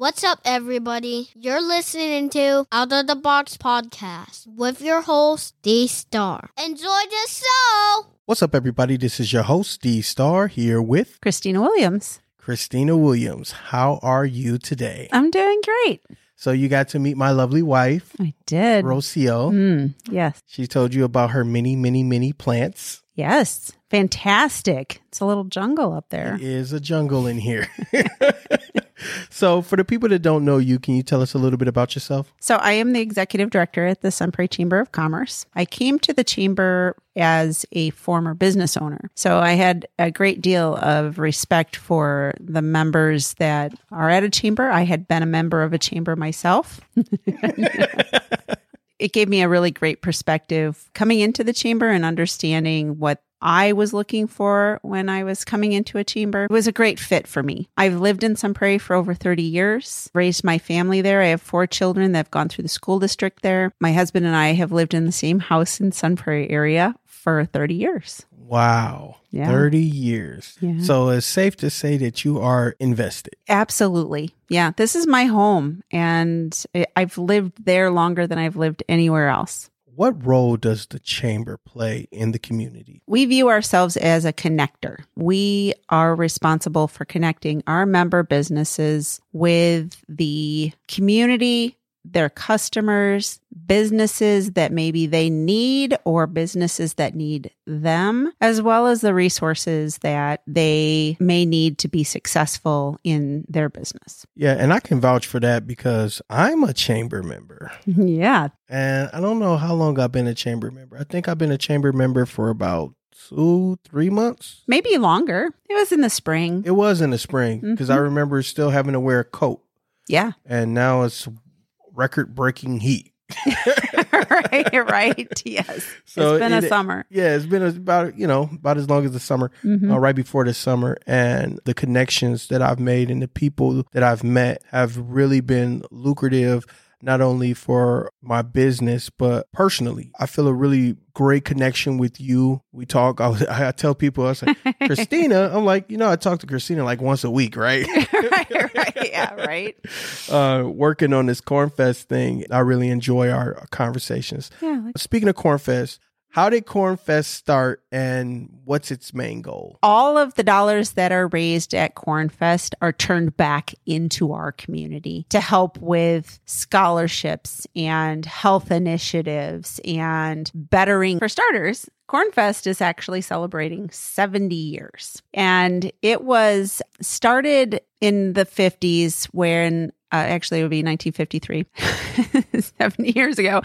What's up, everybody? You're listening to Out of the Box Podcast with your host, D Star. Enjoy the show! What's up, everybody? This is your host, D Star, here with Christina Williams. Christina Williams. How are you today? I'm doing great. So, you got to meet my lovely wife, I did. Rocio. Mm, yes. She told you about her many, many, many plants. Yes. Fantastic. It's a little jungle up there. It is a jungle in here. so, for the people that don't know you, can you tell us a little bit about yourself? So, I am the executive director at the Sun Prairie Chamber of Commerce. I came to the chamber as a former business owner. So, I had a great deal of respect for the members that are at a chamber. I had been a member of a chamber myself. it gave me a really great perspective coming into the chamber and understanding what I was looking for when I was coming into a chamber. It was a great fit for me. I've lived in Sun Prairie for over 30 years, raised my family there. I have four children that have gone through the school district there. My husband and I have lived in the same house in Sun Prairie area for 30 years. Wow. Yeah. 30 years. Yeah. So, it's safe to say that you are invested. Absolutely. Yeah, this is my home and I've lived there longer than I've lived anywhere else. What role does the chamber play in the community? We view ourselves as a connector. We are responsible for connecting our member businesses with the community, their customers, businesses that maybe they need or businesses that need them, as well as the resources that they may need to be successful in their business. Yeah, and I can vouch for that because I'm a chamber member. yeah. And I don't know how long I've been a chamber member. I think I've been a chamber member for about two, three months. Maybe longer. It was in the spring. It was in the spring because I Mhm. remember still having to wear a coat, Yeah. and now it's record breaking heat. right, right. Yes. So it's been it- a summer. Yeah, it's been about you know about as long as the summer, Mhm. uh, right before the summer, and the connections that I've made and the people that I've met have really been lucrative. Not only for my business, but personally, I feel a really great connection with you. We talk. I, was, I tell people, I say, Christina. I'm like, you know, I talk to Christina like once a week, right? right, right. Yeah, right. uh, working on this Cornfest thing, I really enjoy our conversations. Yeah. like- Speaking of Cornfest, how did Cornfest start and what's its main goal? All of the dollars that are raised at Cornfest are turned back into our community to help with scholarships and health initiatives and bettering. For starters, Cornfest is actually celebrating 70 years. And it was started in the 50s when uh, actually it would be 1953 70 years ago.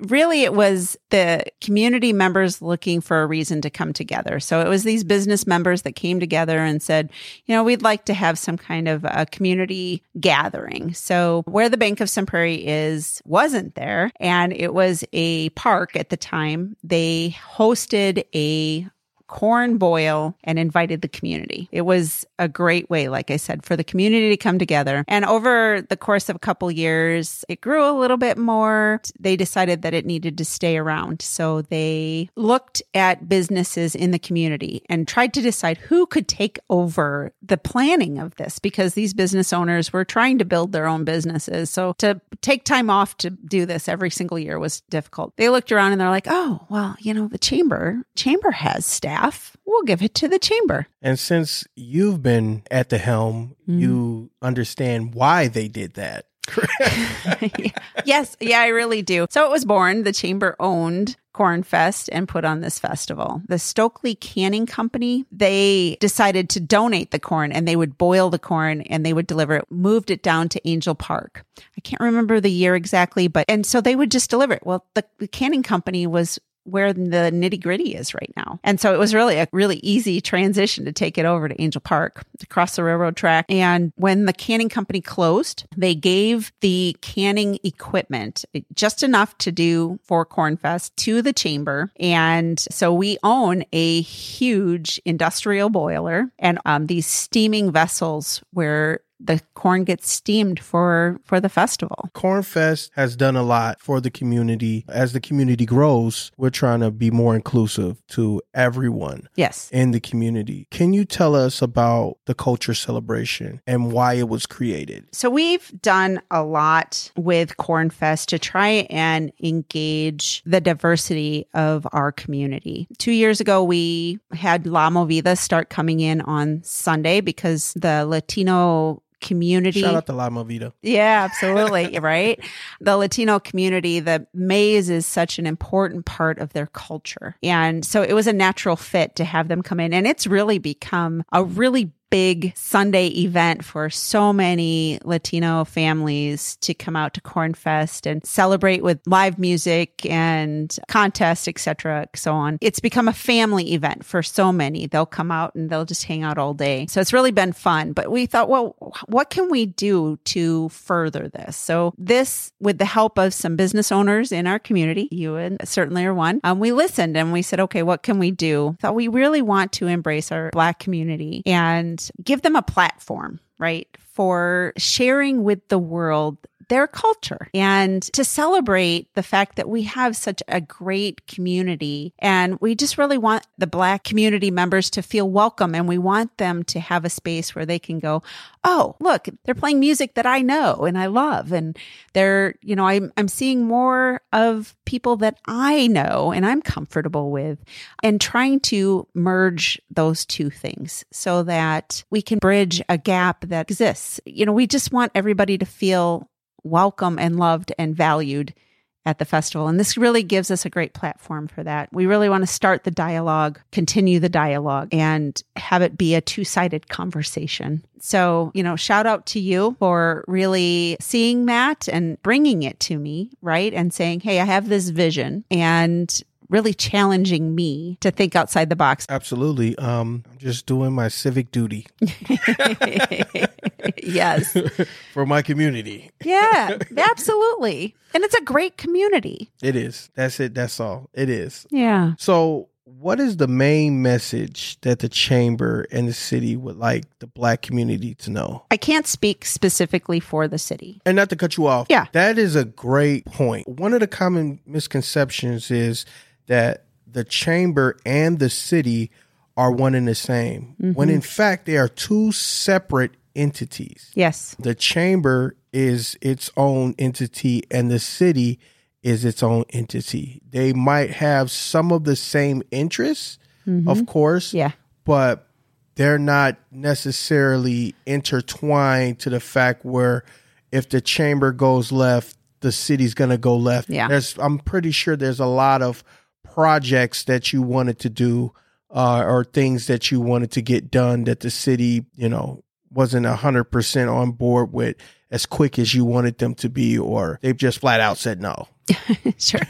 Really it was the community members looking for a reason to come together. So it was these business members that came together and said you know we'd like to have some kind of a community gathering. So where the bank of sun prairie is wasn't there and it was a park at the time. They hosted a corn boil and invited the community. It was a great way, like I said, for the community to come together. And over the course of a couple years, it grew a little bit more. They decided that it needed to stay around. So they looked at businesses in the community and tried to decide who could take over the planning of this because these business owners were trying to build their own businesses. So to take time off to do this every single year was difficult. They looked around and they're like, oh, well, you know, the chamber, chamber has staff. We'll give it to the chamber. And since you've been at the helm, Mhm. you understand why they did that. yes, yeah, I really do. So it was born. The chamber owned Cornfest and put on this festival. The Stokely Canning Company, they decided to donate the corn and they would boil the corn and they would deliver it, moved it down to Angell Park. I can't remember the year exactly, but and so they would just deliver it. Well, the, the canning company was where the nitty gritty is right now. And so it was really a really easy transition to take it over to Angell Park across the railroad track. And when the canning company closed, they gave the canning equipment just enough to do for Cornfest to the chamber. And so we own a huge industrial boiler and um, these steaming vessels where the corn gets steamed for for the festival. Cornfest has done a lot for the community. As the community grows, we're trying to be more inclusive to everyone Yes. in the community. Can you tell us about the culture celebration and why it was created? So we've done a lot with Cornfest to try and engage the diversity of our community. Two years ago, we had La Movida start coming in on Sunday because the Latino community. Shout out to La Movida. Yeah, absolutely. right. The Latino community, the maize is such an important part of their culture. And so it was a natural fit to have them come in. And it's really become a really big Sunday event for so many Latino families to come out to Cornfest and celebrate with live music and contests, etc., so on. It's become a family event for so many. They'll come out and they'll just hang out all day. So it's really been fun. But we thought, well, what can we do to further this? So this, with the help of some business owners in our community, you and certainly are one, um, we listened and we said, okay, what can we do? Thought we really want to embrace our Black community and give them a platform, right? For sharing with the world their culture and to celebrate the fact that we have such a great community. And we just really want the Black community members to feel welcome and we want them to have a space where they can go, Oh, look, they're playing music that I know and I love. And they're, you know, I'm, I'm seeing more of people that I know and I'm comfortable with and trying to merge those two things so that we can bridge a gap that exists. You know, we just want everybody to feel welcome and loved and valued at the festival. And this really gives us a great platform for that. We really want to start the dialogue, continue the dialogue, and have it be a two sided conversation. So, you know, shout out to you for really seeing that and bringing it to me, right? And saying, hey, I have this vision and really challenging me to think outside the box. Absolutely. Um, I'm just doing my civic duty yes. for my community. Yeah, absolutely. And it's a great community. It is. That's it. That's all. It is. Yeah. So, what is the main message that the chamber and the city would like the black community to know? I can't speak specifically for the city. And not to cut you off, Yeah. that is a great point. One of the common misconceptions is that the chamber and the city are one and the same, when in mm-hmm. fact they are two separate entities. Yes. The chamber is its own entity and the city is its own entity. They might have some of the same interests, mm-hmm. of course, Yeah. but they're not necessarily intertwined to the fact where if the chamber goes left, the city's going to go left. Yeah. There's I'm pretty sure there's a lot of projects that you wanted to do uh, or things that you wanted to get done that the city, you know, wasn't 100% on board with as quick as you wanted them to be or they've just flat out said no. sure.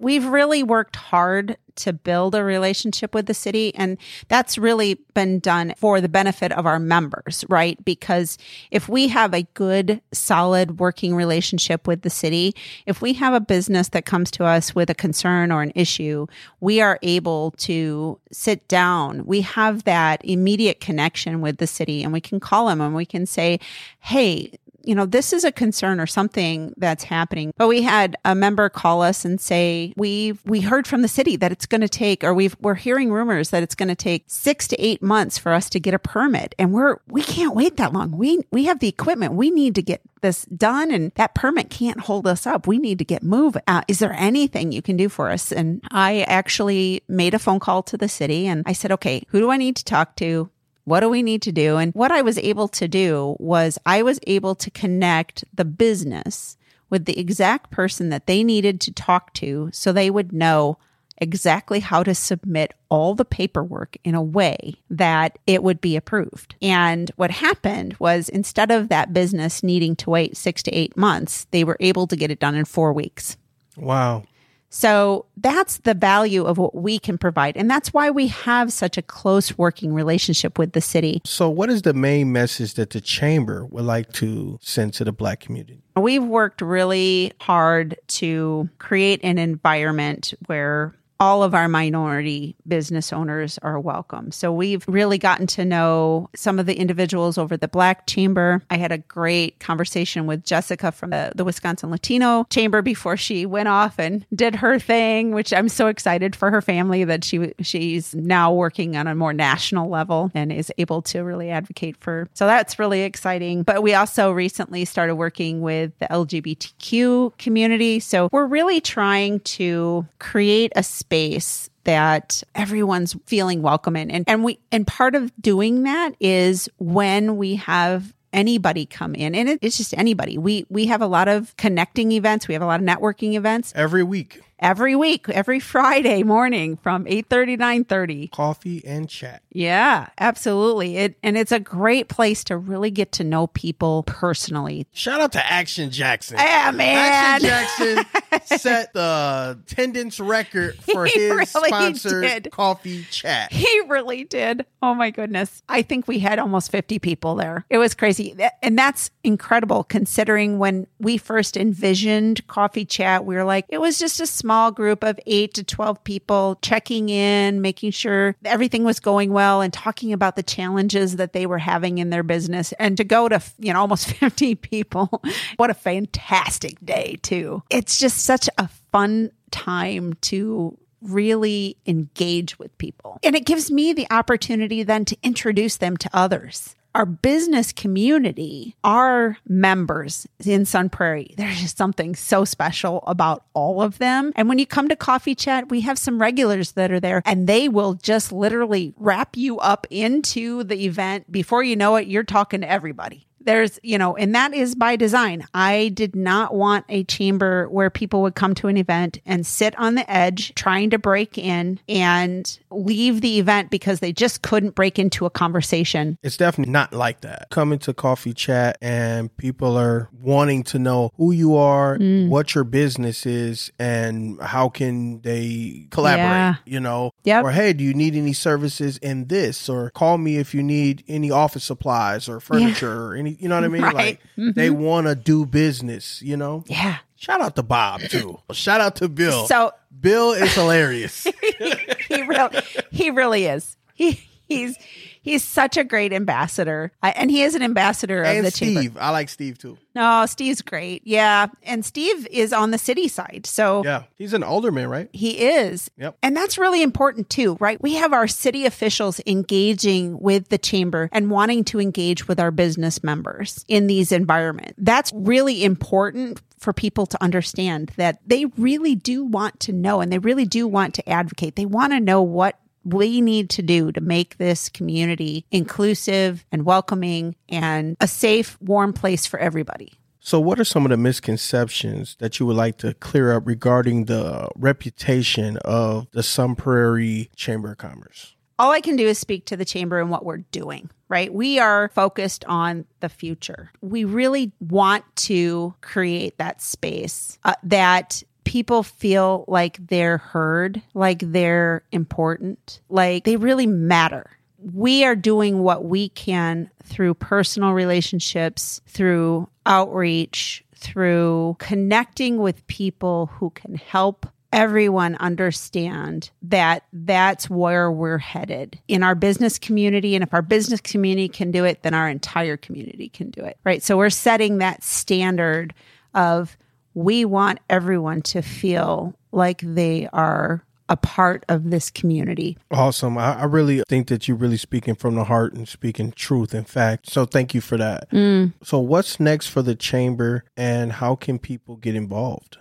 We've really worked hard to build a relationship with the city, and that's really been done for the benefit of our members, right? Because if we have a good, solid working relationship with the city, if we have a business that comes to us with a concern or an issue, we are able to sit down. We have that immediate connection with the city, and we can call them and we can say, Hey, you know, this is a concern or something that's happening. But we had a member call us and say, we we heard from the city that it's going to take, or we've we're hearing rumors that it's going to take six to eight months for us to get a permit, and we're we can't wait that long. We we have the equipment. We need to get this done, and that permit can't hold us up. We need to get moving. Uh, is there anything you can do for us? And I actually made a phone call to the city, and I said, okay, who do I need to talk to? What do we need to do? And what I was able to do was I was able to connect the business with the exact person that they needed to talk to so they would know exactly how to submit all the paperwork in a way that it would be approved. And what happened was instead of that business needing to wait six to eight months, they were able to get it done in four weeks. Wow. So that's the value of what we can provide. And that's why we have such a close working relationship with the city. So, what is the main message that the chamber would like to send to the black community? We've worked really hard to create an environment where all of our minority business owners are welcome. So we've really gotten to know some of the individuals over the Black Chamber. I had a great conversation with Jessica from the, the Wisconsin Latino Chamber before she went off and did her thing, which I'm so excited for her family that she she's now working on a more national level and is able to really advocate for. So that's really exciting. But we also recently started working with the LGBTQ community. So we're really trying to create a space that everyone's feeling welcome in. And and we and part of doing that is when we have anybody come in and it, it's just anybody. We we have a lot of connecting events. We have a lot of networking events. Every week every week every friday morning from 8 30 9 30 coffee and chat yeah absolutely it and it's a great place to really get to know people personally shout out to action jackson yeah man action jackson set the attendance record for He his really sponsored did. coffee chat He really did. Oh my goodness. I think we had almost 50 people there. It was crazy. And that's incredible considering when we first envisioned Coffee Chat, we were like, it was just a small group of eight to 12 people checking in, making sure everything was going well and talking about the challenges that they were having in their business. And to go to, you know, almost 50 people, what a fantastic day, too. It's just such a fun time to really engage with people. And it gives me the opportunity then to introduce them to others. Our business community, our members in Sun Prairie, there's just something so special about all of them. And when you come to Coffee Chat, we have some regulars that are there and they will just literally wrap you up into the event. Before you know it, you're talking to everybody there's you know and that is by design i did not want a chamber where people would come to an event and sit on the edge trying to break in and leave the event because they just couldn't break into a conversation It's definitely not like that. Coming to coffee chat and people are wanting to know who you are, Mm. what your business is, and how can they collaborate, Yeah. you know? Yep. Or hey, do you need any services in this? Or call me if you need any office supplies or furniture or any you know what I mean? Right. Mm-hmm. Like they want to do business, you know? yeah Shout out to Bob too. Shout out to Bill. so Bill is hilarious. he really he really is he he's he's such a great ambassador Uh, and he is an ambassador of and the chamber I like Steve too. no steve's great yeah and steve is on the city side so Yeah. He's an alderman, right? He is. Yep. And that's really important too, right? We have our city officials engaging with the chamber and wanting to engage with our business members in these environments. That's really important for people to understand that they really do want to know and they really do want to advocate. They want to know what we need to do to make this community inclusive and welcoming and a safe, warm place for everybody. So, what are some of the misconceptions that you would like to clear up regarding the reputation of the Sun Prairie Chamber of Commerce? all I can do is speak to the chamber and what we're doing, right? We are focused on the future. We really want to create that space uh, that people feel like they're heard, like they're important, like they really matter. We are doing what we can through personal relationships, through outreach, through connecting with people who can help everyone understand that that's where we're headed in our business community. And if our business community can do it, then our entire community can do it. Right. So we're setting that standard of we want everyone to feel like they are a part of this community. Awesome. I, I really think that you're really speaking from the heart and speaking truth and fact. So, thank you for that. Mm. So, what's next for the chamber and how can people get involved?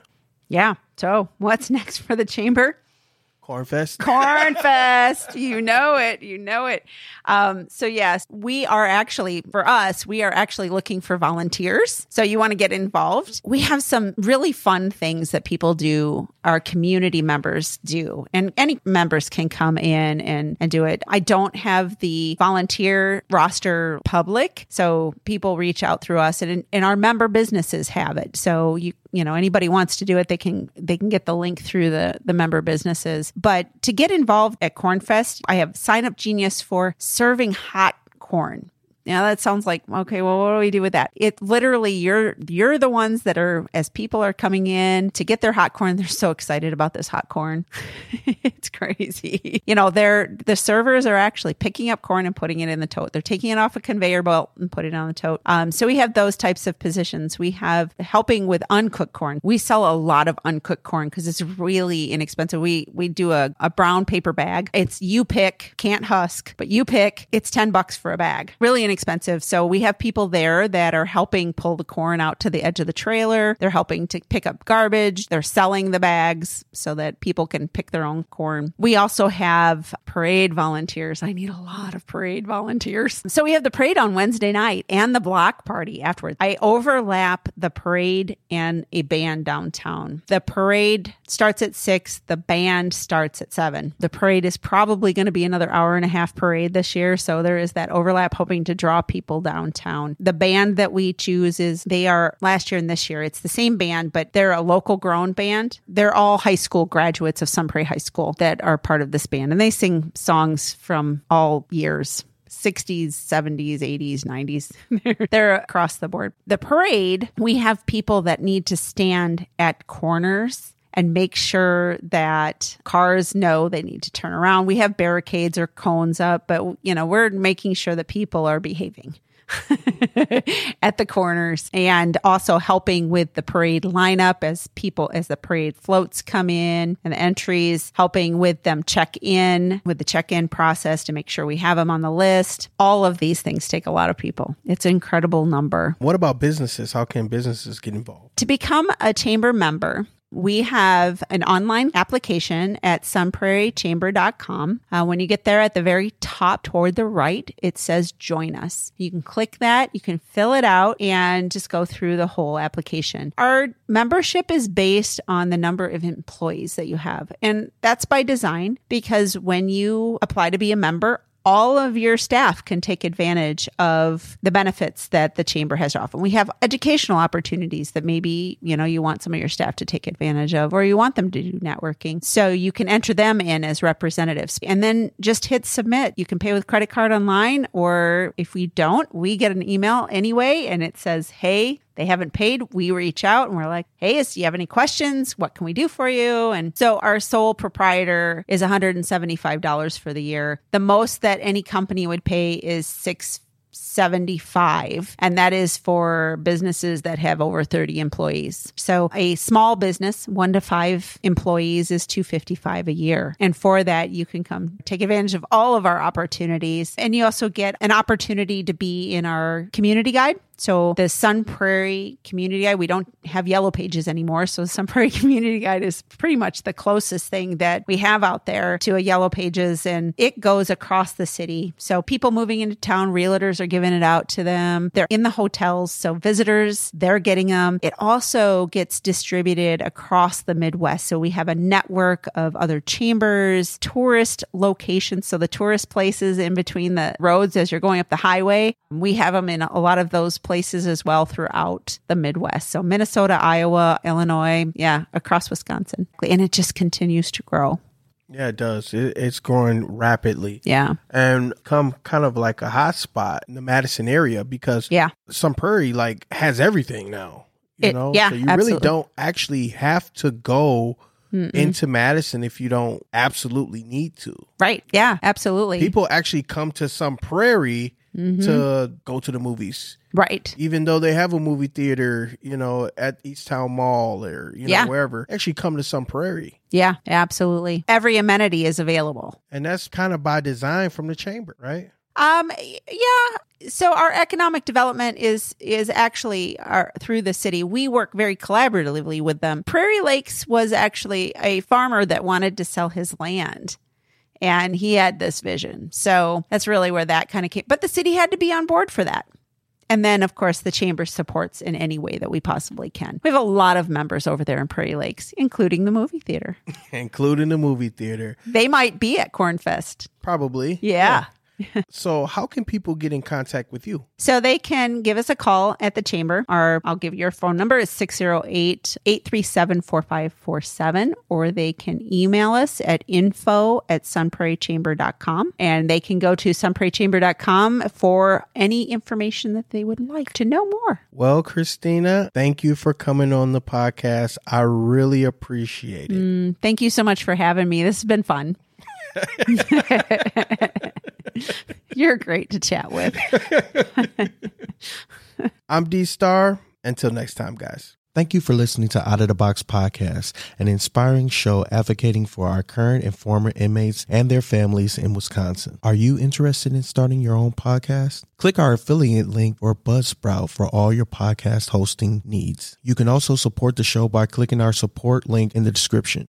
Yeah. So what's next for the chamber? Cornfest? Cornfest. you know it. You know it. Um, so, yes, we are actually, for us, we are actually looking for volunteers. So, you want to get involved. We have some really fun things that people do, our community members do, and any members can come in and, and do it. I don't have the volunteer roster public. So, people reach out through us, and, and our member businesses have it. So, you you know anybody wants to do it they can they can get the link through the the member businesses. But to get involved at cornfest i have sign up genius for serving hot corn Yeah, that sounds like okay. Well, what do we do with that? It literally you're you're the ones that are as people are coming in to get their hot corn. They're so excited about this hot corn. it's crazy. You know, they're the servers are actually picking up corn and putting it in the tote. They're taking it off a conveyor belt and put it on the tote. Um, so we have those types of positions. We have helping with uncooked corn. We sell a lot of uncooked corn because it's really inexpensive. We we do a, a brown paper bag. It's you pick, can't husk, but you pick. It's ten bucks for a bag. Really inexpensive expensive. So we have people there that are helping pull the corn out to the edge of the trailer. They're helping to pick up garbage. They're selling the bags so that people can pick their own corn. We also have parade volunteers. I need a lot of parade volunteers. So we have the parade on Wednesday night and the block party afterwards. I overlap the parade and a band downtown. The parade starts at six, the band starts at seven. The parade is probably going to be another hour and a half parade this year. So there is that overlap, hoping to draw people downtown. The band that we choose is they are last year and this year. It's the same band, but they're a local grown band. They're all high school graduates of Sun Prairie High School that are part of this band, and they sing songs from all years. 60s, 70s, 80s, 90s. They're across the board. The parade, we have people that need to stand at corners and make sure that cars know they need to turn around. We have barricades or cones up, but you know, we're making sure that people are behaving. at the corners and also helping with the parade lineup as people as the parade floats come in and the entries helping with them check in with the check-in process to make sure we have them on the list all of these things take a lot of people it's an incredible number What about businesses? How can businesses get involved? to become a chamber member we have an online application at sunprairiechamber.com. Uh, when you get there at the very top toward the right, it says join us. You can click that, you can fill it out, and just go through the whole application. Our membership is based on the number of employees that you have. And that's by design because when you apply to be a member, all of your staff can take advantage of the benefits that the chamber has to offer. We have educational opportunities that maybe, you know, you want some of your staff to take advantage of or you want them to do networking. So you can enter them in as representatives and then just hit submit. You can pay with credit card online or if we don't, we get an email anyway and it says, "Hey, they haven't paid, we reach out and we're like, hey, do you have any questions? What can we do for you? And so our sole proprietor is $175 for the year. The most that any company would pay is six 75 and that is for businesses that have over 30 employees so a small business one to five employees is 255 a year and for that you can come take advantage of all of our opportunities and you also get an opportunity to be in our community guide so the Sun Prairie Community Guide, we don't have yellow pages anymore. So Sun Prairie Community Guide is pretty much the closest thing that we have out there to a yellow pages and it goes across the city. So people moving into town, realtors are giving it out to them. They're in the hotels. So visitors, they're getting them. It also gets distributed across the Midwest. So we have a network of other chambers, tourist locations. So the tourist places in between the roads as you're going up the highway, we have them in a lot of those places as well throughout the Midwest. So Minnesota, Iowa, Illinois, yeah, across Wisconsin. And it just continues to grow. Yeah, it does. It, it's growing rapidly. Yeah. And come kind of like a hot spot in the Madison area because Yeah. Sun Prairie like has everything now. You It- know? yeah, so you really don't actually have to go into Madison if you don't absolutely need to. Right. Yeah, absolutely. People actually come to Sun Prairie Mm-hmm. to go to the movies. right. Even though they have a movie theater, you know, at East Towne Mall or, you know, Yeah. wherever, actually come to Sun Prairie. Yeah, absolutely. Every amenity is available. And that's kind of by design from the chamber, right? Um yeah, so our economic development is is actually our, through the city. We work very collaboratively with them. Prairie Lakes was actually a farmer that wanted to sell his land. And he had this vision. So that's really where that kind of came. But the city had to be on board for that. And then, of course, the chamber supports in any way that we possibly can. We have a lot of members over there in Prairie Lakes, including the movie theater. Including the movie theater. They might be at Cornfest. Probably. Yeah. so, how can people get in contact with you? So they can give us a call at the chamber. Our I'll give your phone number is 608-837-4547 or they can email us at info at sunprairiechamber.com and they can go to sunprairiechamber.com for any information that they would like to know more. Well, Christina, thank you for coming on the podcast. I really appreciate it. Mm, thank you so much for having me. This has been fun. You're great to chat with. I'm D Star. Until next time, guys. Thank you for listening to Out of the Box Podcast, an inspiring show advocating for our current and former inmates and their families in Wisconsin. Are you interested in starting your own podcast? Click our affiliate link or Buzzsprout for all your podcast hosting needs. You can also support the show by clicking our support link in the description.